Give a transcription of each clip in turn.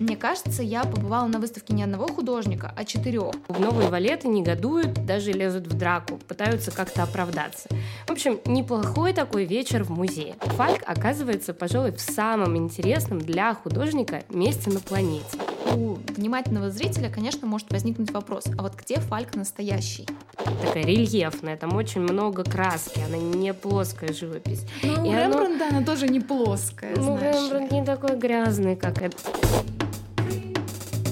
Мне кажется, я побывала на выставке не одного художника, а четырех. Новые валеты негодуют, даже лезут в драку, пытаются как-то оправдаться. В общем, неплохой такой вечер в музее. Фальк оказывается, пожалуй, в самом интересном для художника месте на планете. У внимательного зрителя, конечно, может возникнуть вопрос, а вот где Фальк настоящий? Такая рельефная, там очень много краски, она не плоская живопись. Ну, у оно- Рембрандта она тоже не плоская, Ну, знаешь. Рембрандт не такой грязный, как это.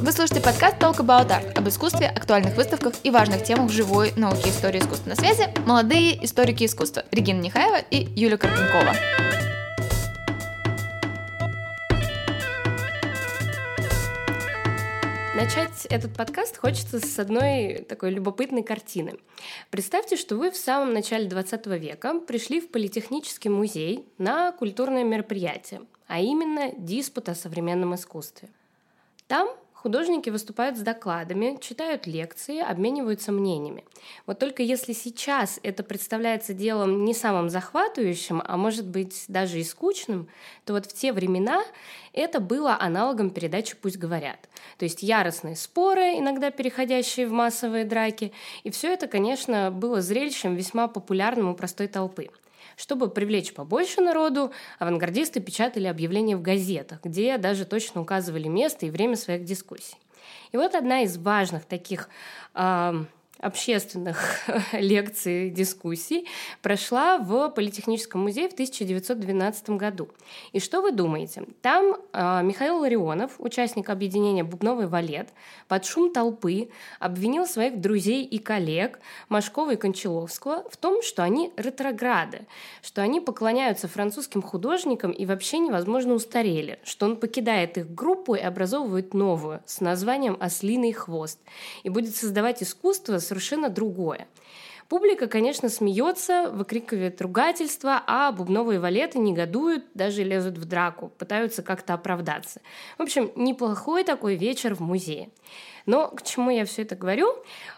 Вы слушаете подкаст Talk About Art об искусстве, актуальных выставках и важных темах живой науки и истории искусства. На связи молодые историки искусства Регина Нехаева и Юлия Карпенкова. Начать этот подкаст хочется с одной такой любопытной картины. Представьте, что вы в самом начале 20 века пришли в Политехнический музей на культурное мероприятие, а именно диспут о современном искусстве. Там художники выступают с докладами, читают лекции, обмениваются мнениями. Вот только если сейчас это представляется делом не самым захватывающим, а может быть даже и скучным, то вот в те времена это было аналогом передачи «Пусть говорят». То есть яростные споры, иногда переходящие в массовые драки. И все это, конечно, было зрелищем весьма популярным у простой толпы. Чтобы привлечь побольше народу, авангардисты печатали объявления в газетах, где даже точно указывали место и время своих дискуссий. И вот одна из важных таких а, общественных лекций, дискуссий прошла в Политехническом музее в 1912 году. И что вы думаете? Там а, Михаил Ларионов, участник объединения «Бубновый валет», под шум толпы обвинил своих друзей и коллег Машкова и Кончаловского в том, что они ретрограды, что они поклоняются французским художникам и вообще невозможно устарели, что он покидает их группу и образовывает новую с названием «Ослиный хвост» и будет создавать искусство совершенно другое. Публика, конечно, смеется, выкрикивает ругательства, а бубновые валеты негодуют, даже лезут в драку, пытаются как-то оправдаться. В общем, неплохой такой вечер в музее. Но к чему я все это говорю?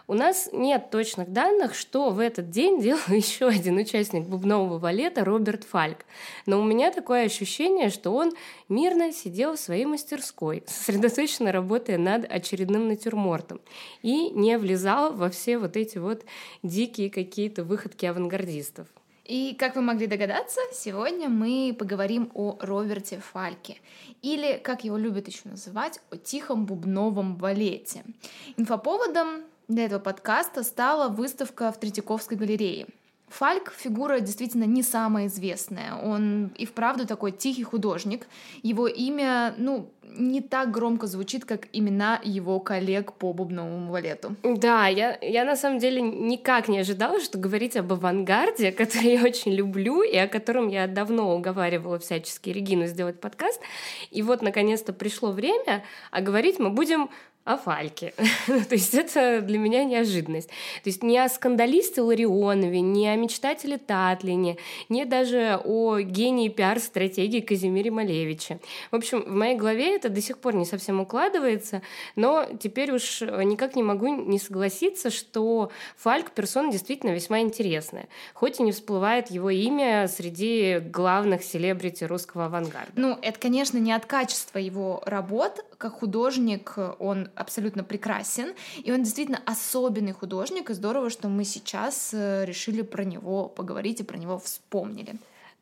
У нас нет точных данных, что в этот день делал еще один участник бубнового валета Роберт Фальк. Но у меня такое ощущение, что он мирно сидел в своей мастерской, сосредоточенно работая над очередным натюрмортом и не влезал во все вот эти вот дикие какие-то выходки авангардистов. И, как вы могли догадаться, сегодня мы поговорим о Роберте Фальке, или, как его любят еще называть, о тихом бубновом балете. Инфоповодом для этого подкаста стала выставка в Третьяковской галерее. Фальк — фигура действительно не самая известная. Он и вправду такой тихий художник. Его имя, ну, не так громко звучит, как имена его коллег по бубновому валету. Да, я, я на самом деле никак не ожидала, что говорить об авангарде, который я очень люблю и о котором я давно уговаривала всячески Регину сделать подкаст. И вот, наконец-то, пришло время, а говорить мы будем о Фальке. То есть это для меня неожиданность. То есть не о скандалисте Ларионове, не о мечтателе Татлине, не даже о гении пиар-стратегии Казимире Малевиче. В общем, в моей голове это до сих пор не совсем укладывается, но теперь уж никак не могу не согласиться, что Фальк персона действительно весьма интересная, хоть и не всплывает его имя среди главных селебрити русского авангарда. Ну, это, конечно, не от качества его работ. Как художник он абсолютно прекрасен, и он действительно особенный художник, и здорово, что мы сейчас э, решили про него поговорить и про него вспомнили.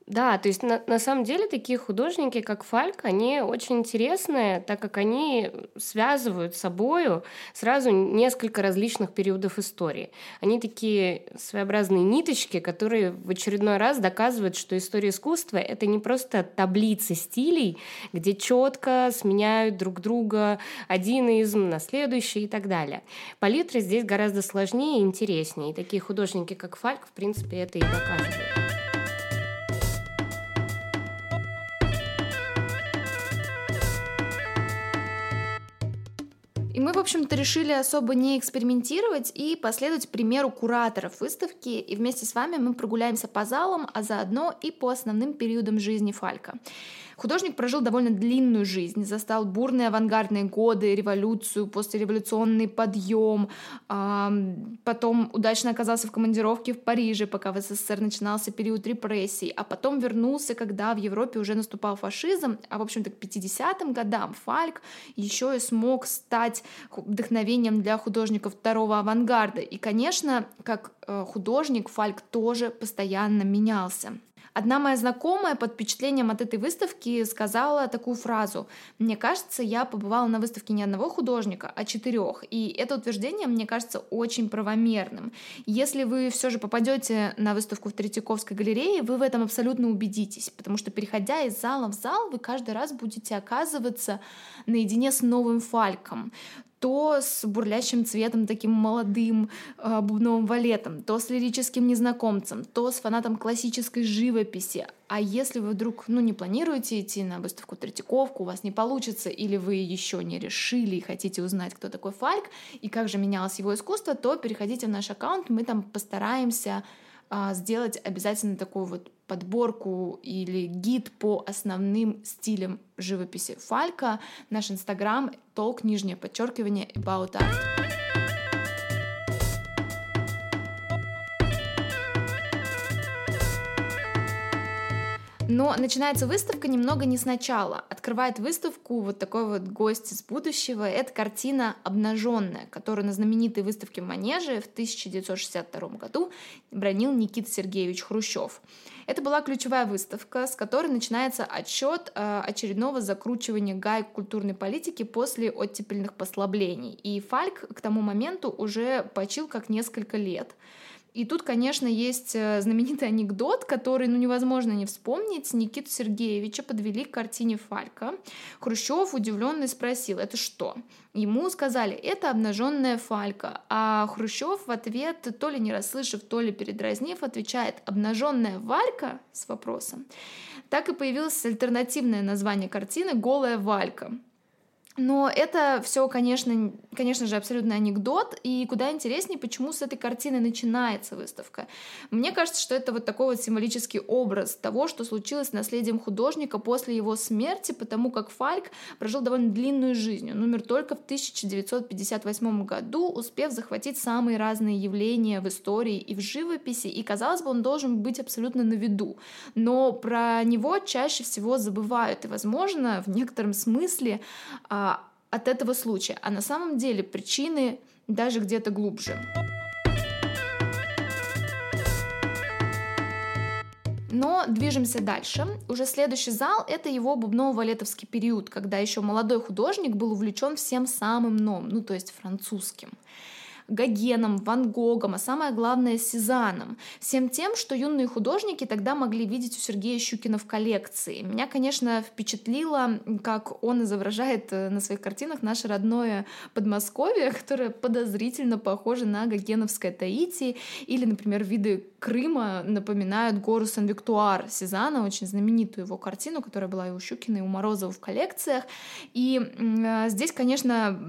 Да, то есть на, на самом деле такие художники, как Фальк, они очень интересные, так как они связывают с собою сразу несколько различных периодов истории. Они такие своеобразные ниточки, которые в очередной раз доказывают, что история искусства — это не просто таблицы стилей, где четко сменяют друг друга один изм на следующий и так далее. Палитра здесь гораздо сложнее и интереснее, и такие художники, как Фальк, в принципе, это и доказывают. Мы, в общем-то, решили особо не экспериментировать и последовать примеру кураторов выставки. И вместе с вами мы прогуляемся по залам, а заодно и по основным периодам жизни Фалька. Художник прожил довольно длинную жизнь, застал бурные авангардные годы, революцию, послереволюционный подъем, потом удачно оказался в командировке в Париже, пока в СССР начинался период репрессий, а потом вернулся, когда в Европе уже наступал фашизм, а в общем-то к 50-м годам Фальк еще и смог стать вдохновением для художников второго авангарда. И, конечно, как э, художник Фальк тоже постоянно менялся. Одна моя знакомая под впечатлением от этой выставки сказала такую фразу. Мне кажется, я побывала на выставке не одного художника, а четырех. И это утверждение, мне кажется, очень правомерным. Если вы все же попадете на выставку в Третьяковской галерее, вы в этом абсолютно убедитесь, потому что переходя из зала в зал, вы каждый раз будете оказываться наедине с новым фальком то с бурлящим цветом, таким молодым э, бубновым валетом, то с лирическим незнакомцем, то с фанатом классической живописи. А если вы вдруг ну, не планируете идти на выставку Третьяковку, у вас не получится, или вы еще не решили и хотите узнать, кто такой Фальк и как же менялось его искусство, то переходите в наш аккаунт, мы там постараемся сделать обязательно такую вот подборку или гид по основным стилям живописи Фалька. Наш инстаграм толк нижнее подчеркивание about art. Но начинается выставка немного не сначала. Открывает выставку вот такой вот гость из будущего. Это картина «Обнаженная», которую на знаменитой выставке в Манеже в 1962 году бронил Никита Сергеевич Хрущев. Это была ключевая выставка, с которой начинается отчет э, очередного закручивания гаек культурной политики после оттепельных послаблений. И Фальк к тому моменту уже почил как несколько лет. И тут, конечно, есть э, знаменитый анекдот, который ну, невозможно не вспомнить. Никиту Сергеевича подвели к картине Фалька. Хрущев удивленный спросил, это что? Ему сказали, это обнаженная Фалька. А Хрущев в ответ, то ли не расслышав, то ли передразнив, отвечает, обнаженная Валька с вопросом. Так и появилось альтернативное название картины «Голая Валька». Но это все, конечно, конечно же, абсолютно анекдот, и куда интереснее, почему с этой картины начинается выставка. Мне кажется, что это вот такой вот символический образ того, что случилось с наследием художника после его смерти, потому как Фальк прожил довольно длинную жизнь. Он умер только в 1958 году, успев захватить самые разные явления в истории и в живописи, и, казалось бы, он должен быть абсолютно на виду. Но про него чаще всего забывают, и, возможно, в некотором смысле а, а, от этого случая, а на самом деле причины даже где-то глубже. Но движемся дальше. Уже следующий зал — это его бубново-валетовский период, когда еще молодой художник был увлечен всем самым новым, ну то есть французским. Гогеном, Ван Гогом, а самое главное Сезаном. Всем тем, что юные художники тогда могли видеть у Сергея Щукина в коллекции. Меня, конечно, впечатлило, как он изображает э, на своих картинах наше родное Подмосковье, которое подозрительно похоже на Гогеновское Таити, или, например, виды Крыма напоминают гору Сан-Виктуар Сезана, очень знаменитую его картину, которая была и у Щукина, и у Морозова в коллекциях. И э, здесь, конечно,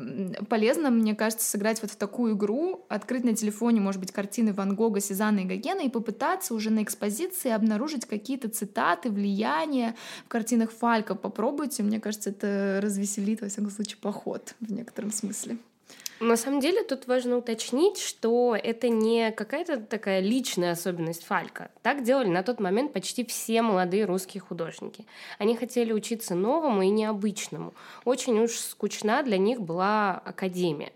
полезно, мне кажется, сыграть вот в такую игру, открыть на телефоне, может быть, картины Ван Гога, Сезана и Гогена и попытаться уже на экспозиции обнаружить какие-то цитаты, влияния в картинах Фалька. Попробуйте, мне кажется, это развеселит, во всяком случае, поход в некотором смысле. На самом деле тут важно уточнить, что это не какая-то такая личная особенность Фалька. Так делали на тот момент почти все молодые русские художники. Они хотели учиться новому и необычному. Очень уж скучна для них была академия.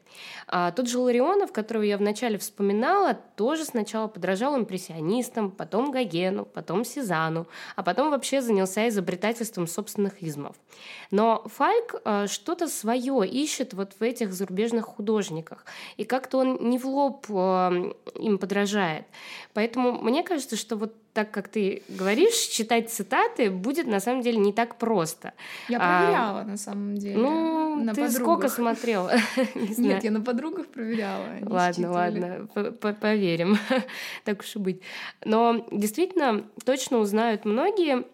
А тот же Ларионов, которого я вначале вспоминала, тоже сначала подражал импрессионистам, потом Гогену, потом Сезану, а потом вообще занялся изобретательством собственных измов. Но Фальк а, что-то свое ищет вот в этих зарубежных художниках, и как-то он не в лоб а, им подражает. Поэтому мне кажется, что вот так как ты говоришь, читать цитаты будет на самом деле не так просто. Я проверяла а, на самом деле. Ну, на ты подругах. сколько смотрела? Нет, я на подругах проверяла. Ладно, ладно, поверим. так уж и быть. Но действительно точно узнают многие,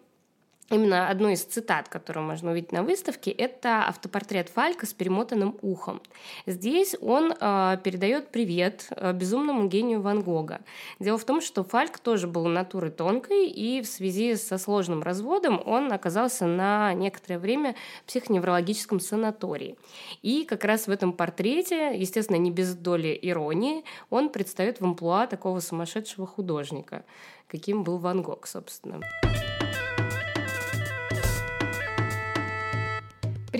Именно одну из цитат, которую можно увидеть на выставке, это автопортрет Фалька с перемотанным ухом. Здесь он э, передает привет э, безумному гению Ван Гога. Дело в том, что Фальк тоже был натурой тонкой, и в связи со сложным разводом он оказался на некоторое время в психоневрологическом санатории. И как раз в этом портрете, естественно, не без доли иронии, он предстает в амплуа такого сумасшедшего художника, каким был Ван Гог, собственно.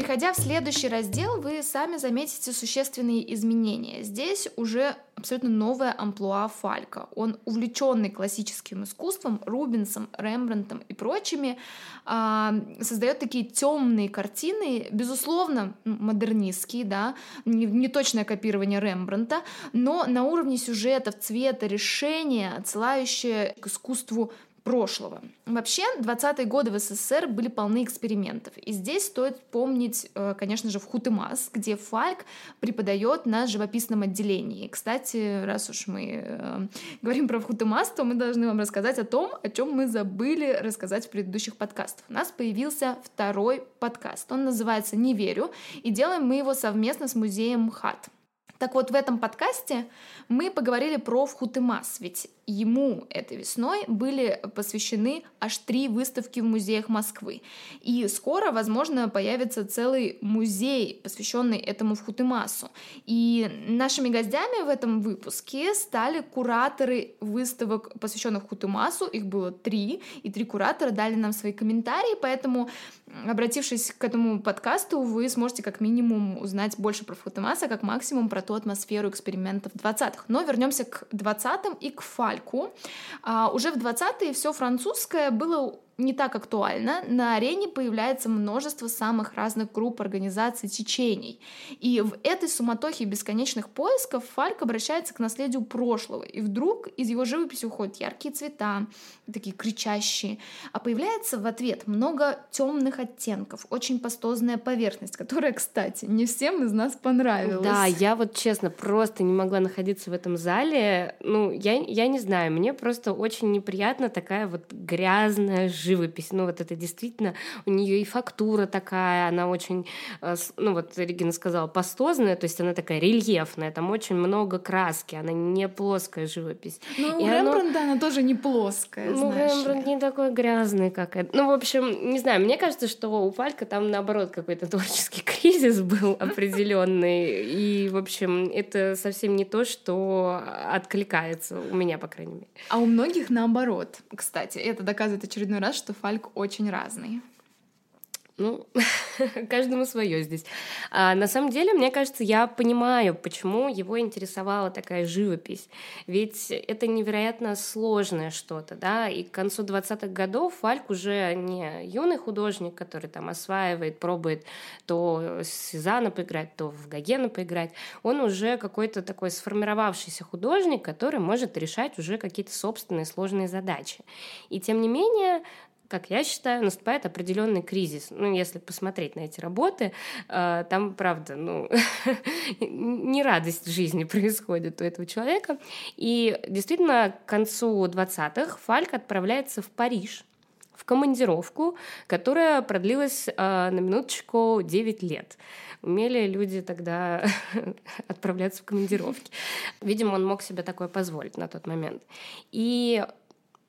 Переходя в следующий раздел, вы сами заметите существенные изменения. Здесь уже абсолютно новая амплуа Фалька. Он увлеченный классическим искусством, Рубинсом, Рембрандтом и прочими, а, создает такие темные картины, безусловно, модернистские, да, не, точное копирование Рембрандта, но на уровне сюжетов, цвета, решения, отсылающие к искусству прошлого. Вообще, 20-е годы в СССР были полны экспериментов. И здесь стоит помнить, э, конечно же, в Хутымас, где Фальк преподает на живописном отделении. Кстати, раз уж мы э, говорим про Хутымас, то мы должны вам рассказать о том, о чем мы забыли рассказать в предыдущих подкастах. У нас появился второй подкаст. Он называется «Не верю», и делаем мы его совместно с музеем МХАТ. Так вот, в этом подкасте мы поговорили про Вхутымас, ведь ему этой весной были посвящены аж три выставки в музеях Москвы. И скоро, возможно, появится целый музей, посвященный этому Вхутымасу. И нашими гостями в этом выпуске стали кураторы выставок, посвященных Хутымасу. Их было три, и три куратора дали нам свои комментарии, поэтому, обратившись к этому подкасту, вы сможете как минимум узнать больше про Хутымаса, как максимум про ту атмосферу экспериментов 20-х. Но вернемся к 20-м и к Фальку. А, уже в 20-е все французское было не так актуально. На арене появляется множество самых разных групп, организаций, течений. И в этой суматохе бесконечных поисков Фальк обращается к наследию прошлого. И вдруг из его живописи уходят яркие цвета, такие кричащие. А появляется в ответ много темных оттенков, очень пастозная поверхность, которая, кстати, не всем из нас понравилась. Да, я вот честно просто не могла находиться в этом зале. Ну, я, я не знаю, мне просто очень неприятно такая вот грязная, живопись. Ну, вот это действительно, у нее и фактура такая, она очень, э, ну, вот Регина сказала, пастозная, то есть она такая рельефная, там очень много краски, она не плоская живопись. Ну, у Рембрандта она тоже не плоская, Ну, Рембрандт не такой грязный, как это. Ну, в общем, не знаю, мне кажется, что у Фалька там, наоборот, какой-то творческий кризис был определенный, и, в общем, это совсем не то, что откликается у меня, по крайней мере. А у многих наоборот, кстати. Это доказывает очередной раз, что Фальк очень разный. Ну, каждому свое здесь. А, на самом деле, мне кажется, я понимаю, почему его интересовала такая живопись. Ведь это невероятно сложное что-то, да, и к концу 20-х годов Фальк уже не юный художник, который там осваивает, пробует то Сезана поиграть, то в Гогена поиграть. Он уже какой-то такой сформировавшийся художник, который может решать уже какие-то собственные сложные задачи. И тем не менее, как я считаю, наступает определенный кризис. Ну, если посмотреть на эти работы, э, там, правда, ну, не радость жизни происходит у этого человека. И действительно, к концу 20-х Фальк отправляется в Париж, в командировку, которая продлилась э, на минуточку 9 лет. Умели люди тогда отправляться в командировки. Видимо, он мог себе такое позволить на тот момент. И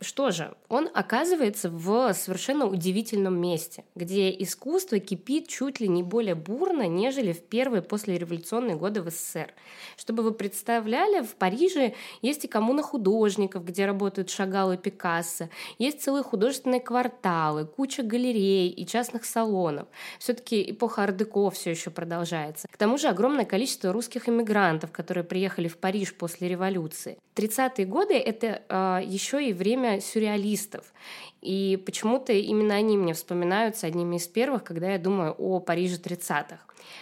что же, он оказывается в совершенно удивительном месте, где искусство кипит чуть ли не более бурно, нежели в первые послереволюционные годы в СССР. Чтобы вы представляли, в Париже есть и коммуна художников, где работают Шагал и Пикассо, есть целые художественные кварталы, куча галерей и частных салонов. Все-таки эпоха ардеко все еще продолжается. К тому же огромное количество русских иммигрантов, которые приехали в Париж после революции. 30-е годы — это э, а, еще и время время сюрреалистов. И почему-то именно они мне вспоминаются одними из первых, когда я думаю о Париже 30-х.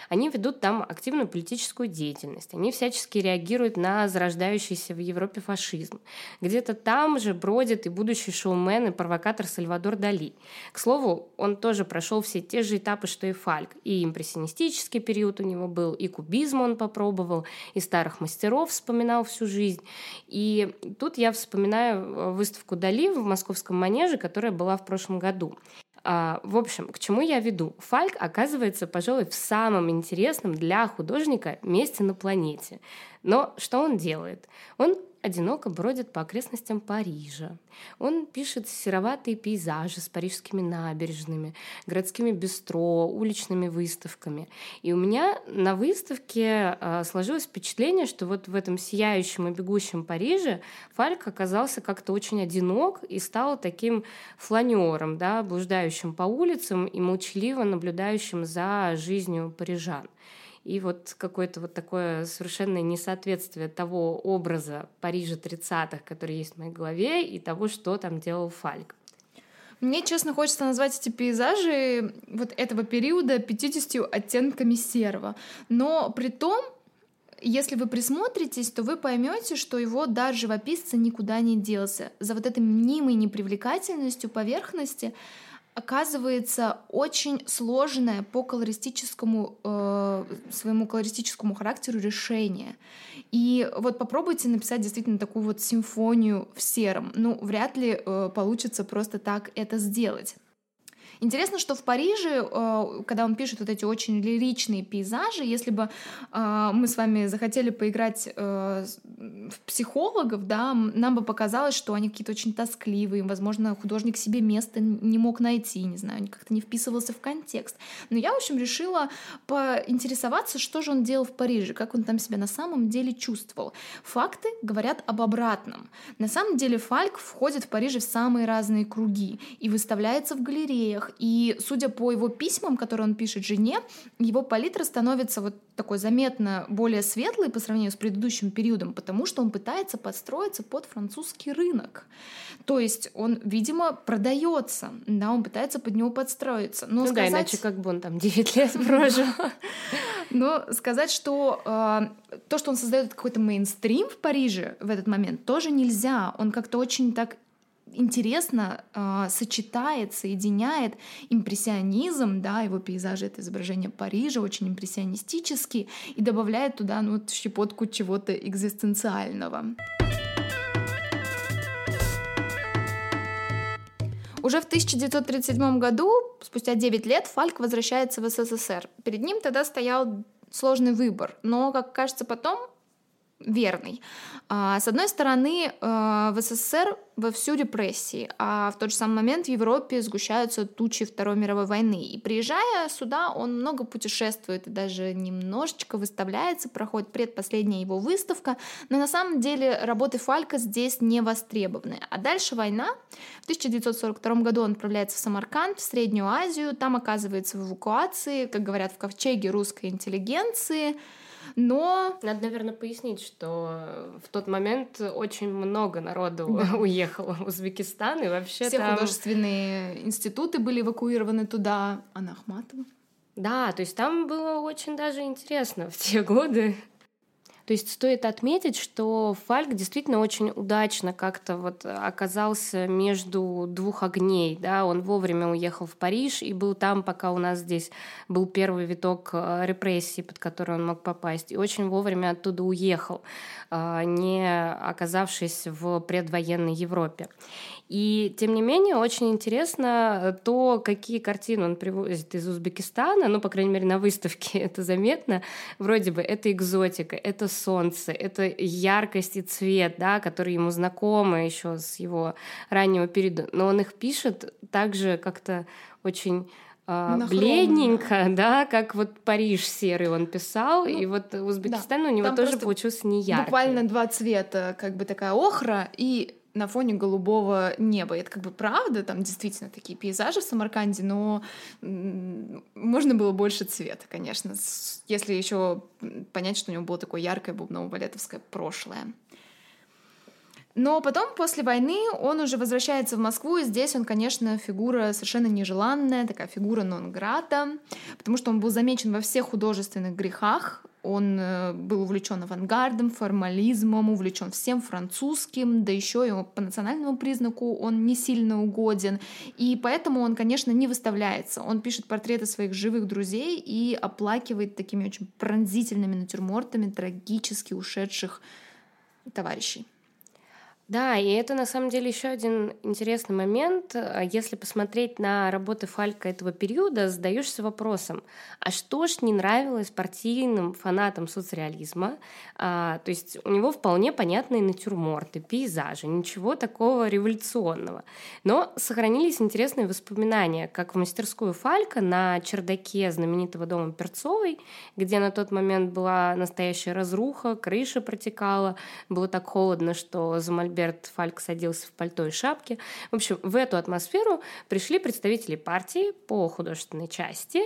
Они ведут там активную политическую деятельность, они всячески реагируют на зарождающийся в Европе фашизм. Где-то там же бродит и будущий шоумен и провокатор Сальвадор Дали. К слову, он тоже прошел все те же этапы, что и Фальк. И импрессионистический период у него был, и кубизм он попробовал, и старых мастеров вспоминал всю жизнь. И тут я вспоминаю выставку Дали в московском манеже, которая была в прошлом году. А, в общем, к чему я веду? Фальк оказывается, пожалуй, в самом интересном для художника месте на планете. Но что он делает? Он одиноко бродит по окрестностям Парижа. Он пишет сероватые пейзажи с парижскими набережными, городскими бистро, уличными выставками. И у меня на выставке э, сложилось впечатление, что вот в этом сияющем и бегущем Париже Фальк оказался как-то очень одинок и стал таким фланером, да, блуждающим по улицам и молчаливо наблюдающим за жизнью парижан и вот какое-то вот такое совершенное несоответствие того образа Парижа 30-х, который есть в моей голове, и того, что там делал Фальк. Мне, честно, хочется назвать эти пейзажи вот этого периода 50 оттенками серого. Но при том, если вы присмотритесь, то вы поймете, что его дар живописца никуда не делся. За вот этой мнимой непривлекательностью поверхности оказывается очень сложное по колористическому э, своему колористическому характеру решение. И вот попробуйте написать действительно такую вот симфонию в сером. Ну, вряд ли э, получится просто так это сделать. Интересно, что в Париже, э, когда он пишет вот эти очень лиричные пейзажи, если бы э, мы с вами захотели поиграть э, в психологов, да, нам бы показалось, что они какие-то очень тоскливые, возможно, художник себе места не мог найти, не знаю, как-то не вписывался в контекст. Но я, в общем, решила поинтересоваться, что же он делал в Париже, как он там себя на самом деле чувствовал. Факты говорят об обратном. На самом деле Фальк входит в Париже в самые разные круги и выставляется в галереях, книгах. И судя по его письмам, которые он пишет жене, его палитра становится вот такой заметно более светлой по сравнению с предыдущим периодом, потому что он пытается подстроиться под французский рынок. То есть он, видимо, продается, да, он пытается под него подстроиться. Но ну сказать... да, иначе как бы он там 9 лет прожил. Но сказать, что э, то, что он создает какой-то мейнстрим в Париже в этот момент, тоже нельзя. Он как-то очень так интересно э, сочетает, соединяет импрессионизм, да, его пейзажи — это изображение Парижа, очень импрессионистический, и добавляет туда ну, вот щепотку чего-то экзистенциального. Уже в 1937 году, спустя 9 лет, Фальк возвращается в СССР. Перед ним тогда стоял сложный выбор, но, как кажется потом, верный. А, с одной стороны, э, в СССР вовсю репрессии, а в тот же самый момент в Европе сгущаются тучи Второй мировой войны. И приезжая сюда, он много путешествует и даже немножечко выставляется, проходит предпоследняя его выставка, но на самом деле работы Фалька здесь не востребованы. А дальше война. В 1942 году он отправляется в Самарканд, в Среднюю Азию, там оказывается в эвакуации, как говорят в ковчеге русской интеллигенции, но... Надо, наверное, пояснить, что в тот момент очень много народу да. уехало в Узбекистан, и вообще Все там... художественные институты были эвакуированы туда, а на Ахматова. Да, то есть там было очень даже интересно в те годы. То есть стоит отметить, что Фальк действительно очень удачно как-то вот оказался между двух огней. Да? Он вовремя уехал в Париж и был там, пока у нас здесь был первый виток э, репрессий, под который он мог попасть. И очень вовремя оттуда уехал, э, не оказавшись в предвоенной Европе. И, тем не менее, очень интересно то, какие картины он привозит из Узбекистана, ну, по крайней мере, на выставке это заметно. Вроде бы это экзотика, это солнце, это яркость и цвет, да, которые ему знакомы еще с его раннего периода, но он их пишет также как-то очень Uh, бледненько, да, как вот Париж серый он писал, ну, и вот Узбекистан да, у него тоже получился не яркий. Буквально два цвета, как бы такая охра и на фоне голубого неба. Это как бы правда, там действительно такие пейзажи в Самарканде, но можно было больше цвета, конечно, если еще понять, что у него было такое яркое бубново-балетовское прошлое. Но потом, после войны, он уже возвращается в Москву, и здесь он, конечно, фигура совершенно нежеланная, такая фигура нон-грата, потому что он был замечен во всех художественных грехах, он э, был увлечен авангардом, формализмом, увлечен всем французским, да еще и по национальному признаку он не сильно угоден. И поэтому он, конечно, не выставляется. Он пишет портреты своих живых друзей и оплакивает такими очень пронзительными натюрмортами трагически ушедших товарищей. Да, и это на самом деле еще один интересный момент. Если посмотреть на работы Фалька этого периода, задаешься вопросом, а что ж не нравилось партийным фанатам соцреализма? А, то есть у него вполне понятные натюрморты, пейзажи, ничего такого революционного. Но сохранились интересные воспоминания, как в мастерскую Фалька на чердаке знаменитого дома Перцовой, где на тот момент была настоящая разруха, крыша протекала, было так холодно, что за Альберт Фальк садился в пальто и шапке. В общем, в эту атмосферу пришли представители партии по художественной части,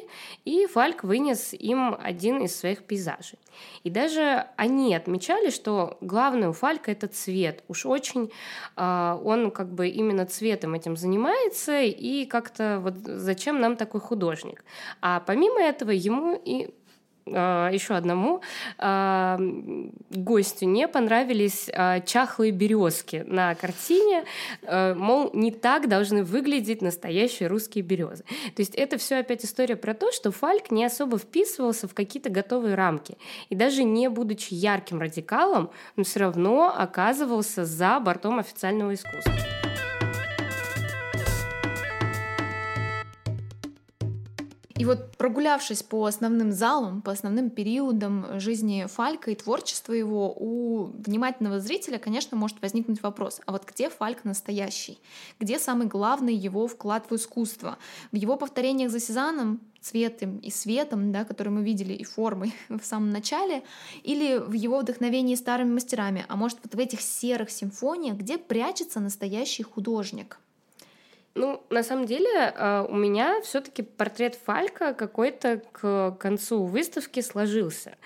и Фальк вынес им один из своих пейзажей. И даже они отмечали, что главное у Фалька это цвет. Уж очень э, он как бы именно цветом этим занимается, и как-то вот зачем нам такой художник. А помимо этого ему и еще одному а, гостю не понравились а, чахлые березки на картине, мол, не так должны выглядеть настоящие русские березы. То есть это все опять история про то, что Фальк не особо вписывался в какие-то готовые рамки. И даже не будучи ярким радикалом, он все равно оказывался за бортом официального искусства. И вот прогулявшись по основным залам, по основным периодам жизни Фалька и творчества его, у внимательного зрителя, конечно, может возникнуть вопрос, а вот где Фальк настоящий? Где самый главный его вклад в искусство? В его повторениях за Сезаном цветом и светом, да, который мы видели, и формой в самом начале, или в его вдохновении старыми мастерами, а может вот в этих серых симфониях, где прячется настоящий художник — ну, на самом деле, а, у меня все-таки портрет Фалька какой-то к концу выставки сложился.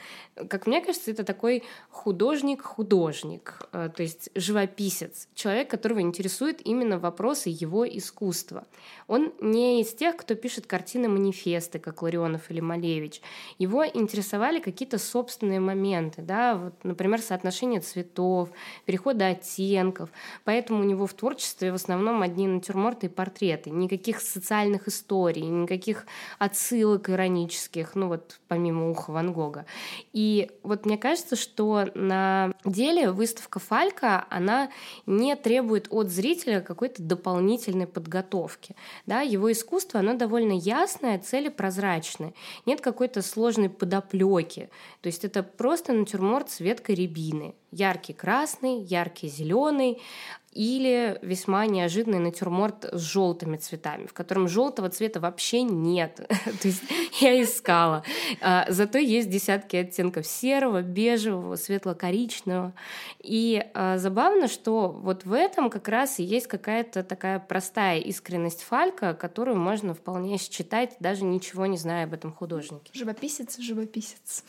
Как мне кажется, это такой художник-художник, а, то есть живописец, человек, которого интересует именно вопросы его искусства. Он не из тех, кто пишет картины-манифесты, как Ларионов или Малевич. Его интересовали какие-то собственные моменты, да, вот, например, соотношение цветов, перехода оттенков. Поэтому у него в творчестве в основном одни натюрморты и портреты, никаких социальных историй, никаких отсылок иронических, ну вот помимо уха Ван Гога. И вот мне кажется, что на деле выставка Фалька, она не требует от зрителя какой-то дополнительной подготовки. Да, его искусство, оно довольно ясное, цели прозрачные. Нет какой-то сложной подоплеки. То есть это просто натюрморт с веткой рябины. Яркий красный, яркий зеленый, или весьма неожиданный натюрморт с желтыми цветами, в котором желтого цвета вообще нет. То есть я искала. А, зато есть десятки оттенков серого, бежевого, светло-коричневого. И а, забавно, что вот в этом как раз и есть какая-то такая простая искренность Фалька, которую можно вполне считать, даже ничего не зная об этом художнике. Живописец, живописец.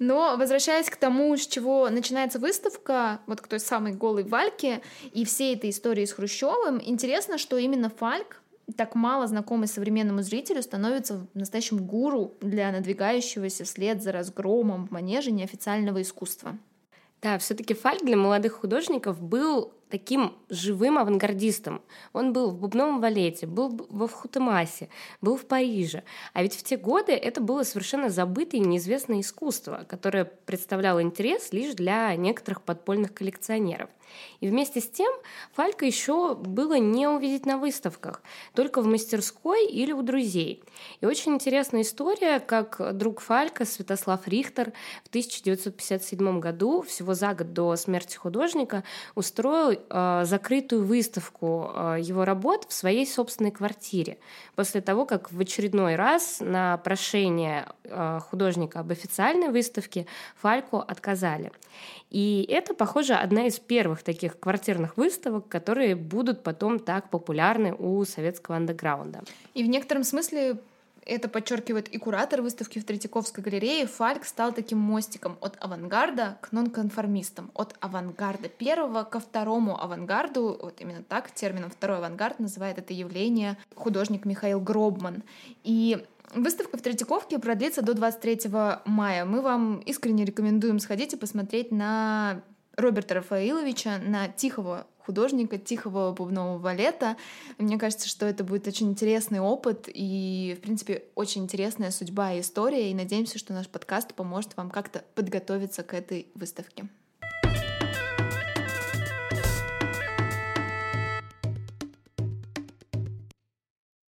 Но возвращаясь к тому, с чего начинается выставка, вот к той самой голой Вальке и всей этой истории с Хрущевым, интересно, что именно Фальк, так мало знакомый современному зрителю, становится настоящим гуру для надвигающегося вслед за разгромом в манеже неофициального искусства. Да, все-таки Фальк для молодых художников был таким живым авангардистом. Он был в бубновом валете, был во Вхутемасе, был в Париже. А ведь в те годы это было совершенно забытое и неизвестное искусство, которое представляло интерес лишь для некоторых подпольных коллекционеров. И вместе с тем Фалька еще было не увидеть на выставках, только в мастерской или у друзей. И очень интересная история, как друг Фалька, Святослав Рихтер, в 1957 году, всего за год до смерти художника, устроил э, закрытую выставку э, его работ в своей собственной квартире. После того, как в очередной раз на прошение э, художника об официальной выставке Фальку отказали. И это, похоже, одна из первых таких квартирных выставок, которые будут потом так популярны у советского андеграунда. И в некотором смысле это подчеркивает и куратор выставки в Третьяковской галерее, Фальк стал таким мостиком от авангарда к нонконформистам, от авангарда первого ко второму авангарду, вот именно так термином второй авангард называет это явление художник Михаил Гробман. И Выставка в Третьяковке продлится до 23 мая. Мы вам искренне рекомендуем сходить и посмотреть на Роберта Рафаиловича, на тихого художника, тихого бубнового валета. Мне кажется, что это будет очень интересный опыт и, в принципе, очень интересная судьба и история. И надеемся, что наш подкаст поможет вам как-то подготовиться к этой выставке.